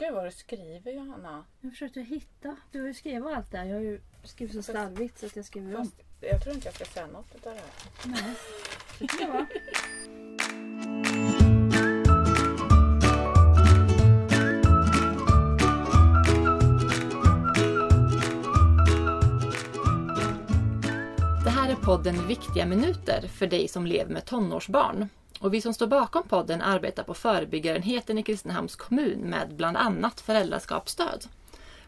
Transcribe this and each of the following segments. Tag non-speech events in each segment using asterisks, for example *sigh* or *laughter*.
Gud vad du skriver Johanna. Jag försökte hitta. Du har ju skrivit allt där. Jag har ju skrivit så slarvigt så att jag skriver om. Fast jag tror inte jag ska säga något utav det här. Nej. Det kan det vara. Det här är podden Viktiga minuter för dig som lever med tonårsbarn. Och vi som står bakom podden arbetar på förebyggarenheten i Kristinehamns kommun med bland annat föräldraskapsstöd.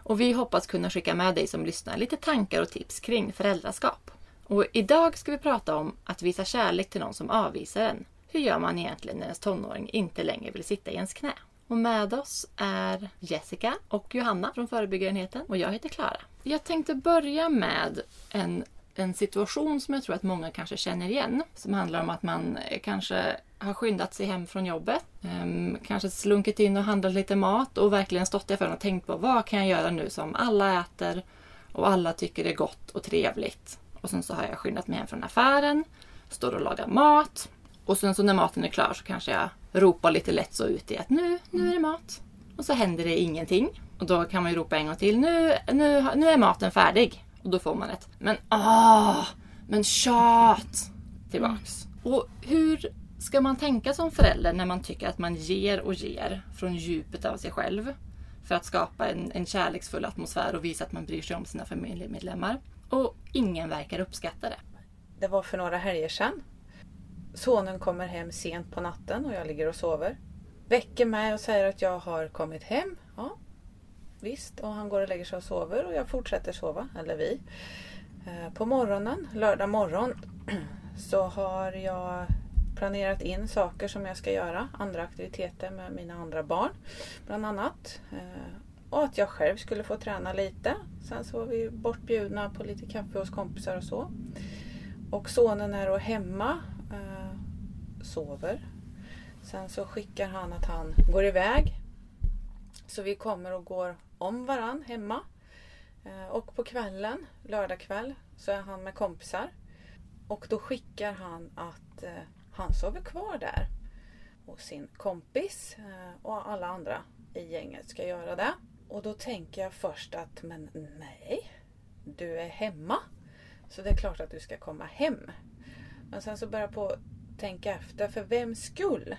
Och vi hoppas kunna skicka med dig som lyssnar lite tankar och tips kring föräldraskap. Och idag ska vi prata om att visa kärlek till någon som avvisar en. Hur gör man egentligen när ens tonåring inte längre vill sitta i ens knä? Och med oss är Jessica och Johanna från förebyggarenheten och jag heter Klara. Jag tänkte börja med en en situation som jag tror att många kanske känner igen. Som handlar om att man eh, kanske har skyndat sig hem från jobbet. Ehm, kanske slunkit in och handlat lite mat och verkligen stått i affären och tänkt på vad kan jag göra nu som alla äter och alla tycker är gott och trevligt. Och sen så har jag skyndat mig hem från affären, står och lagar mat. Och sen så när maten är klar så kanske jag ropar lite lätt så ut i att nu, nu är det mat. Och så händer det ingenting. Och då kan man ju ropa en gång till. Nu, nu, nu är maten färdig. Och då får man ett Men ah, men tjat! Tillbaks. Och hur ska man tänka som förälder när man tycker att man ger och ger från djupet av sig själv? För att skapa en, en kärleksfull atmosfär och visa att man bryr sig om sina familjemedlemmar. Och ingen verkar uppskatta det. Det var för några helger sedan. Sonen kommer hem sent på natten och jag ligger och sover. Väcker mig och säger att jag har kommit hem. Ja, visst. Och han går och lägger sig och sover och jag fortsätter sova, eller vi. Eh, på morgonen, lördag morgon, *clears throat* så har jag planerat in saker som jag ska göra. Andra aktiviteter med mina andra barn, bland annat. Eh, och att jag själv skulle få träna lite. Sen så var vi bortbjudna på lite kaffe hos kompisar och så. Och sonen är då hemma, eh, sover. Sen så skickar han att han går iväg. Så vi kommer och går om varann hemma. Eh, och på kvällen, lördag kväll, så är han med kompisar. Och då skickar han att eh, han sover kvar där Och sin kompis eh, och alla andra i gänget ska göra det. Och då tänker jag först att men nej, du är hemma. Så det är klart att du ska komma hem. Men sen så börjar jag på att tänka efter, för vems skull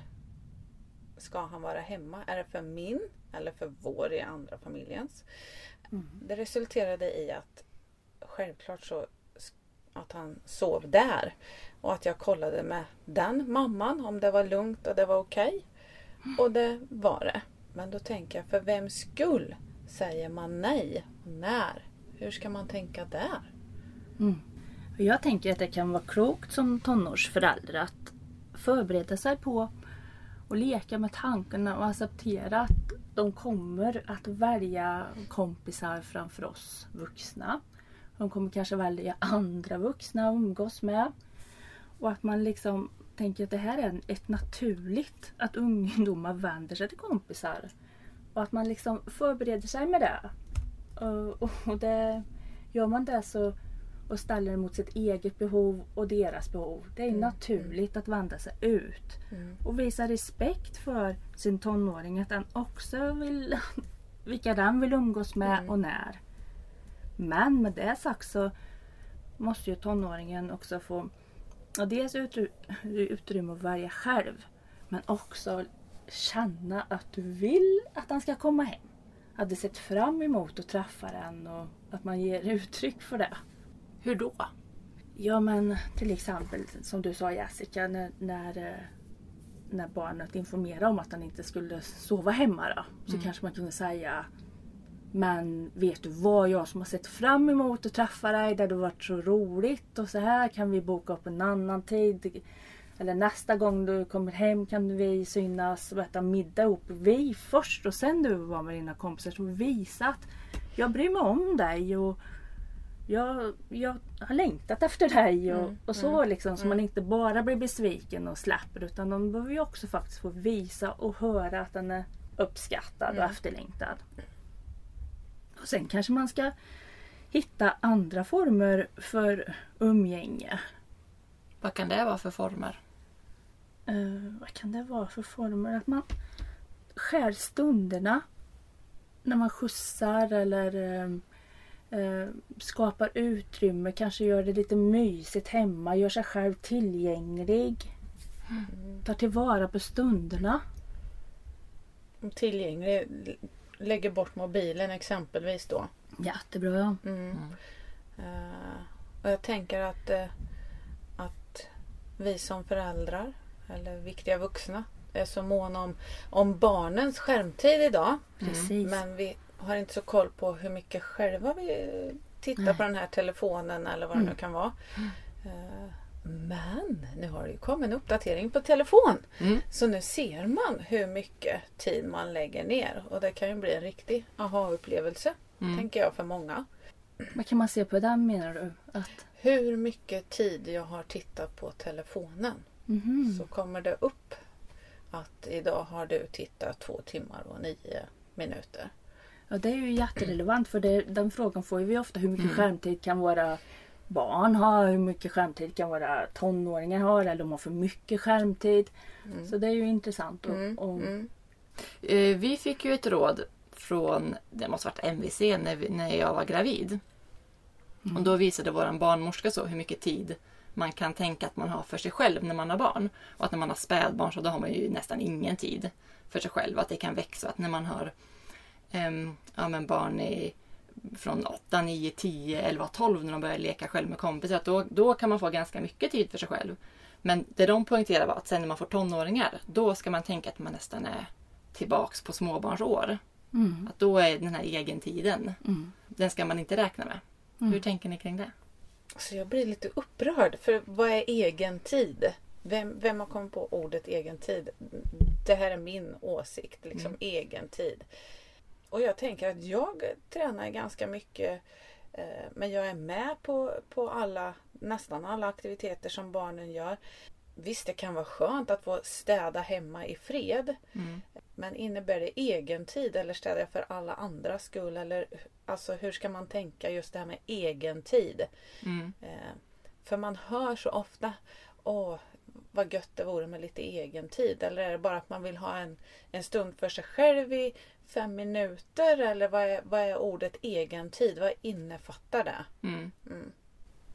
ska han vara hemma? Är det för min eller för vår i andra familjens? Det resulterade i att självklart så att han sov där. Och att jag kollade med den mamman om det var lugnt och det var okej. Och det var det. Men då tänker jag, för vem skull säger man nej? När? Hur ska man tänka där? Och Jag tänker att det kan vara klokt som tonårsförälder att förbereda sig på och leka med tankarna och acceptera att de kommer att välja kompisar framför oss vuxna. De kommer kanske välja andra vuxna att umgås med. Och att man liksom tänker att det här är ett naturligt att ungdomar vänder sig till kompisar. Och att man liksom förbereder sig med det. Och det, gör man det så och ställer det mot sitt eget behov och deras behov. Det är Mm, naturligt att vända sig ut. Och visa respekt för sin tonåring. Att den också vill *laughs* vilka den vill umgås med Mm. och när. Men med det sagt så måste ju tonåringen också få ja, dels utry- utrymme att välja själv. Men också känna att du vill att han ska komma hem. Att du sett fram emot att träffa den och att man ger *laughs* uttryck för det. Hur då? Ja men till exempel som du sa Jessica när, när, eh, när barnet informerade om att han inte skulle sova hemma då. Så kanske man kunde säga Men vet du vad? Jag som har sett fram emot att träffa dig. Det hade varit så roligt och så här kan vi boka upp en annan tid. Eller nästa gång du kommer hem kan vi synas och äta middag ihop. Vi först och sen du var med dina kompisar. Så visa att jag bryr mig om dig och jag, jag har längtat efter dig och, Mm, och så liksom. Så man inte bara blir besviken och släpper utan de behöver ju också faktiskt få visa och höra att den är uppskattad och Mm. efterlängtad. Och sen kanske man ska hitta andra former för umgänge. Vad kan det vara för former? Eh, vad kan det vara för former? Att man skär stunderna när man skjutsar eller eh, eh, skapar utrymme, kanske gör det lite mysigt hemma, gör sig själv tillgänglig. Tar tillvara på stunderna. Tillgänglig. Lägger bort mobilen exempelvis då. Jättebra. Mm. Eh, och jag tänker att, eh, att vi som föräldrar eller viktiga vuxna är så måna om, om barnens skärmtid idag. Precis. Men vi har inte så koll på hur mycket själva vi tittar Nej. på den här telefonen eller vad det nu Mm. kan vara. Eh, Men nu har det ju kommit en uppdatering på telefon. Mm. Så nu ser man hur mycket tid man lägger ner. Och det kan ju bli en riktig aha-upplevelse. Mm. Tänker jag för många. Vad kan man se på den menar du? Att, Hur mycket tid jag har tittat på telefonen. Mhm. Så kommer det upp att idag har du tittat två timmar och nio minuter. Ja, det är ju jätterelevant för det, den frågan får vi ofta. Hur mycket skärmtid kan våra barn ha? Hur mycket skärmtid kan våra tonåringar ha? Eller de har för mycket skärmtid. Så det är ju intressant. Och, Mm, och, mm, Eh, Vi fick ju ett råd från, det måste varit MVC, när, vi, när jag var gravid. Och då visade vår barnmorska så hur mycket tid man kan tänka att man har för sig själv när man har barn. Och att när man har spädbarn så då har man ju nästan ingen tid för sig själv. Att det kan växa. Att när man har ehm, ja, men barn i, från 8, 9, 10, 11, 12 när de börjar leka själv med kompisar. Att då, då kan man få ganska mycket tid för sig själv. Men det de poängterade var att sen när man får tonåringar, då ska man tänka att man nästan är tillbaks på småbarnsår. Mm. Att då är den här egentiden, Mm. den ska man inte räkna med. Mm. Hur tänker ni kring det? Så jag blir lite upprörd. För vad är egen tid? Vem, vem har kommit på ordet egen tid? Det här är min åsikt. Liksom egen tid. Och jag tänker att jag tränar ganska mycket. eh, Men jag är med på, på alla, nästan alla aktiviteter som barnen gör. Visst, det kan vara skönt att få städa hemma i fred. Mm. Men innebär det egen tid eller städar jag för alla andras skull? Eller alltså hur ska man tänka just det här med egen tid? Mm. Eh, för man hör så ofta Åh, vad gött det vore med lite egen tid. Eller är det bara att man vill ha en, en stund för sig själv i fem minuter? Eller vad är, vad är ordet egen tid? Vad innefattar det? Mm. Mm.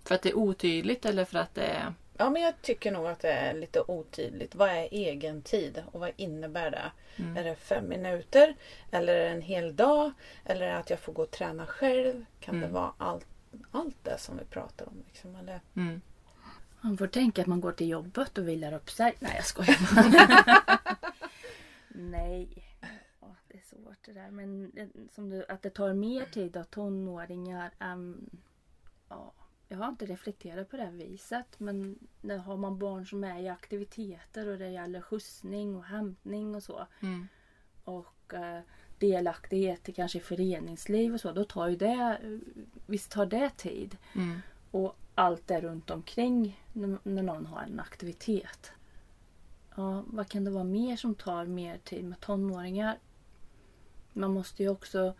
För att det är otydligt eller för att det är... Ja, men jag tycker nog att det är lite otydligt. Vad är egen tid och vad innebär det? Mm. Är det fem minuter? Eller är det en hel dag? Eller är det att jag får gå och träna själv? Kan det Mm. vara allt, allt det som vi pratar om? Liksom? Eller, Mm. Man får tänka att man går till jobbet och vilar upp sig. Nej, jag skojar bara. *laughs* Nej. Det svårt det där. Men det- som du, att det tar mer tid av tonåringar än... Ja, jag har inte reflekterat på det viset. Men när har man barn som är i aktiviteter och det gäller skjutsning och hämtning och så. Mm. Och eh, delaktighet i kanske föreningsliv och så. Då tar ju det... Visst tar det tid. Mm. Och allt är runt omkring när, när någon har en aktivitet. Ja, vad kan det vara mer som tar mer tid med tonåringar? Man måste ju också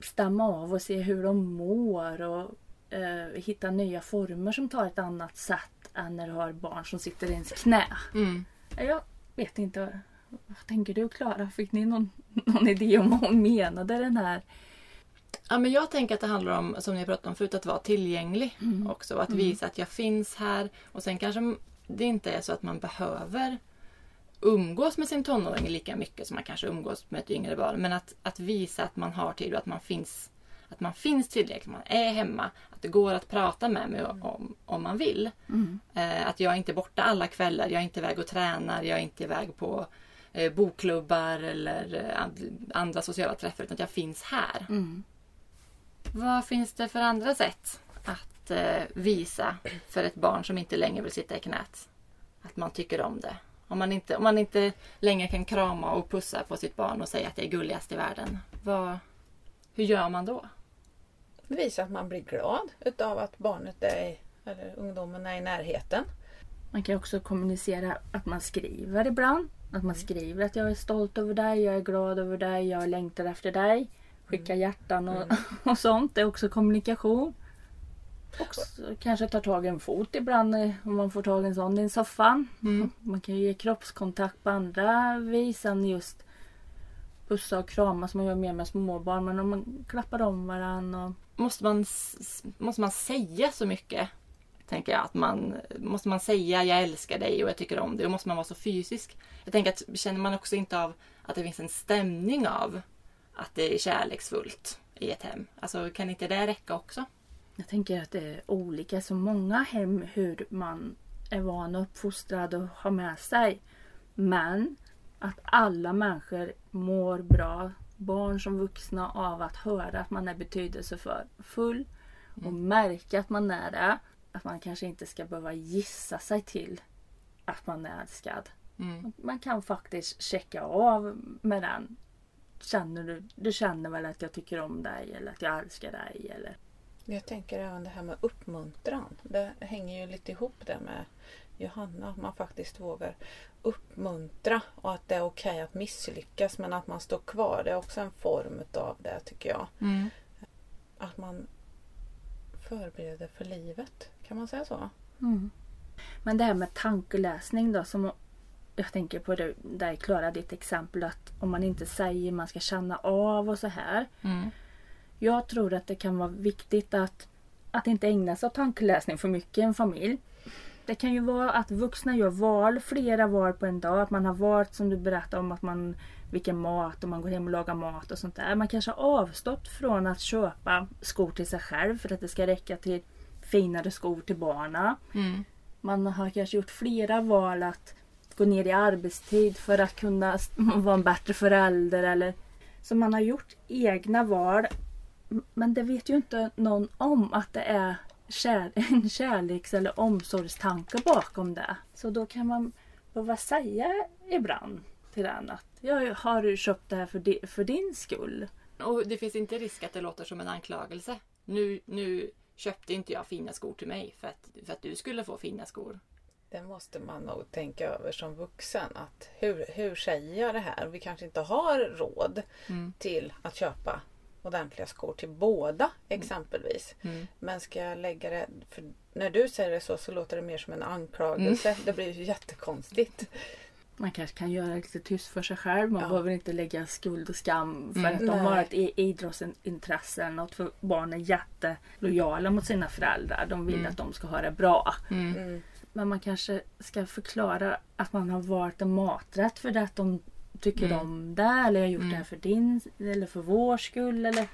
stämma av och se hur de mår och eh, hitta nya former som tar ett annat sätt än när du har barn som sitter i ens knä. Mm. Jag vet inte. Vad tänker du Klara? Fick ni någon, någon idé om vad hon menade den här? Ja, men jag tänker att det handlar om, som ni pratade om förut, att vara tillgänglig också. Att visa att jag finns här. Och sen kanske det inte är så att man behöver umgås med sin tonåring lika mycket som man kanske umgås med ett yngre barn. Men att, att visa att man har tid och att man finns att man finns tillräckligt, man är hemma, att det går att prata med mig om, om man vill. Mm. Eh, att jag är inte är borta alla kvällar, jag är inte iväg och tränar, jag är inte iväg på eh, bokklubbar eller eh, and- andra sociala träffar utan att jag finns här. Mm. Vad finns det för andra sätt att eh, visa för ett barn som inte längre vill sitta i knät att man tycker om det? Om man inte, om man inte längre kan krama och pussa på sitt barn och säga att det är gulligast i världen. Vad, hur gör man då? visa att man blir glad utav att barnet är, eller ungdomen är i närheten. Man kan också kommunicera att man skriver ibland. Att man skriver att jag är stolt över dig, jag är glad över dig, jag längtar efter dig. Skicka hjärtan och, *laughs* och sånt. Det är också kommunikation. Och så kanske ta tag i en fot ibland eh, om man får tag i en sån i soffan. Mm. Man kan ju ge kroppskontakt på andra vis än just pussa och krama som man gör mer med småbarn. Men om man klappar om varandra och Måste man, måste man säga så mycket? Tänker jag. Att man, måste man säga jag älskar dig och jag tycker om dig? Och måste man vara så fysisk? Jag tänker att känner man också inte av att det finns en stämning av att det är kärleksfullt i ett hem? Alltså kan inte det räcka också? Jag tänker att det är olika så många hem hur man är van och uppfostrad och har med sig. Men att alla människor mår bra, barn som vuxna, av att höra att man är betydelsefull och märka att man är det. Att man kanske inte ska behöva gissa sig till att man är älskad. Mm. Man kan faktiskt checka av med den. Känner du, du känner väl att jag tycker om dig eller att jag älskar dig eller Jag tänker även det här med uppmuntran. Det hänger ju lite ihop det med Johanna. Att man faktiskt vågar uppmuntra och att det är okej att misslyckas men att man står kvar. Det är också en form av det tycker jag. Mm. Att man förbereder för livet. Kan man säga så? Mm. Men det här med tankeläsning då som jag tänker på det där Klara ditt exempel att om man inte säger man ska känna av och så här. Mm. Jag tror att det kan vara viktigt att, att inte ägna sig åt tankeläsning för mycket i en familj. Det kan ju vara att vuxna gör val, flera val på en dag. Att man har valt som du berättade om att man vilken mat och man går hem och lagar mat och sånt där. Man kanske har avstått från att köpa skor till sig själv för att det ska räcka till finare skor till barnen. Mm. Man har kanske gjort flera val att gå ner i arbetstid för att kunna *laughs* vara en bättre förälder. Eller, så man har gjort egna val. Men det vet ju inte någon om att det är kär, *laughs* en kärleks eller omsorgstanke bakom det. Så då kan man behöva säga ibland till den att jag har du köpt det här för, di, för din skull. Och det finns inte risk att det låter som en anklagelse. Nu, nu köpte inte jag fina skor till mig för att, för att du skulle få fina skor. Det måste man nog tänka över som vuxen. Att hur, hur säger jag det här? Vi kanske inte har råd Mm. till att köpa ordentliga skor till båda exempelvis. Mm. Men ska jag lägga det... För när du säger det så så låter det mer som en anklagelse. Det blir ju jättekonstigt. Man kanske kan göra det lite tyst för sig själv. Man Ja. behöver inte lägga skuld och skam för Mm. att de Nej. har ett idrottsintresse eller något. För barn är jättelojala mot sina föräldrar. De vill Mm. att de ska ha det bra. Mm. Mm. Men man kanske ska förklara att man har valt en maträtt för det att de tycker Mm. om det. Eller jag har gjort Mm. det här för din eller för vår skull. Eller...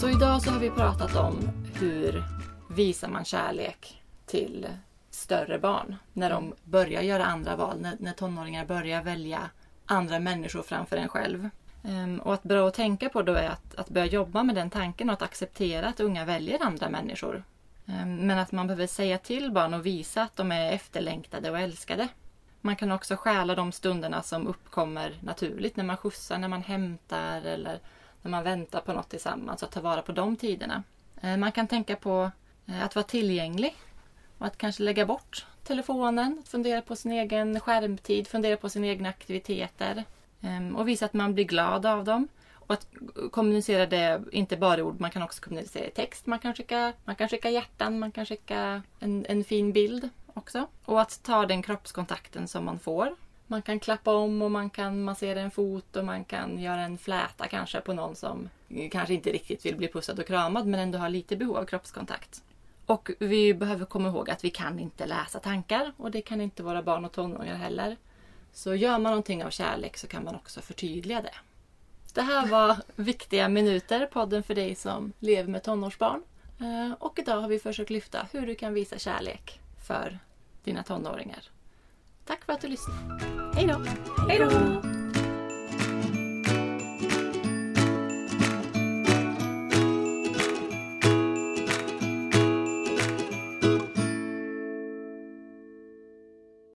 Så idag så har vi pratat om hur visar man kärlek till större barn när de börjar göra andra val, när, när tonåringar börjar välja andra människor framför en själv. Ehm, och att bra att tänka på då är att, att börja jobba med den tanken och att acceptera att unga väljer andra människor. Ehm, men att man behöver säga till barn och visa att de är efterlängtade och älskade. Man kan också stjäla de stunderna som uppkommer naturligt när man skjutsar, när man hämtar eller när man väntar på något tillsammans och ta vara på de tiderna. Ehm, man kan tänka på eh, att vara tillgänglig och att kanske lägga bort telefonen, fundera på sin egen skärmtid, fundera på sina egna aktiviteter Ehm, och visa att man blir glad av dem. Och att kommunicera det, inte bara i ord, man kan också kommunicera i text. Man kan skicka, man kan skicka hjärtan, man kan skicka en, en fin bild också. Och att ta den kroppskontakten som man får. Man kan klappa om och man kan massera en fot och man kan göra en fläta kanske på någon som kanske inte riktigt vill bli pussad och kramad men ändå har lite behov av kroppskontakt. Och vi behöver komma ihåg att vi kan inte läsa tankar och det kan inte våra barn och tonåringar heller. Så gör man någonting av kärlek så kan man också förtydliga det. Det här var *laughs* Viktiga minuter, podden för dig som lever med tonårsbarn. Eh, Och idag har vi försökt lyfta hur du kan visa kärlek för dina tonåringar. Tack för att du lyssnade. Hej då! Hej då!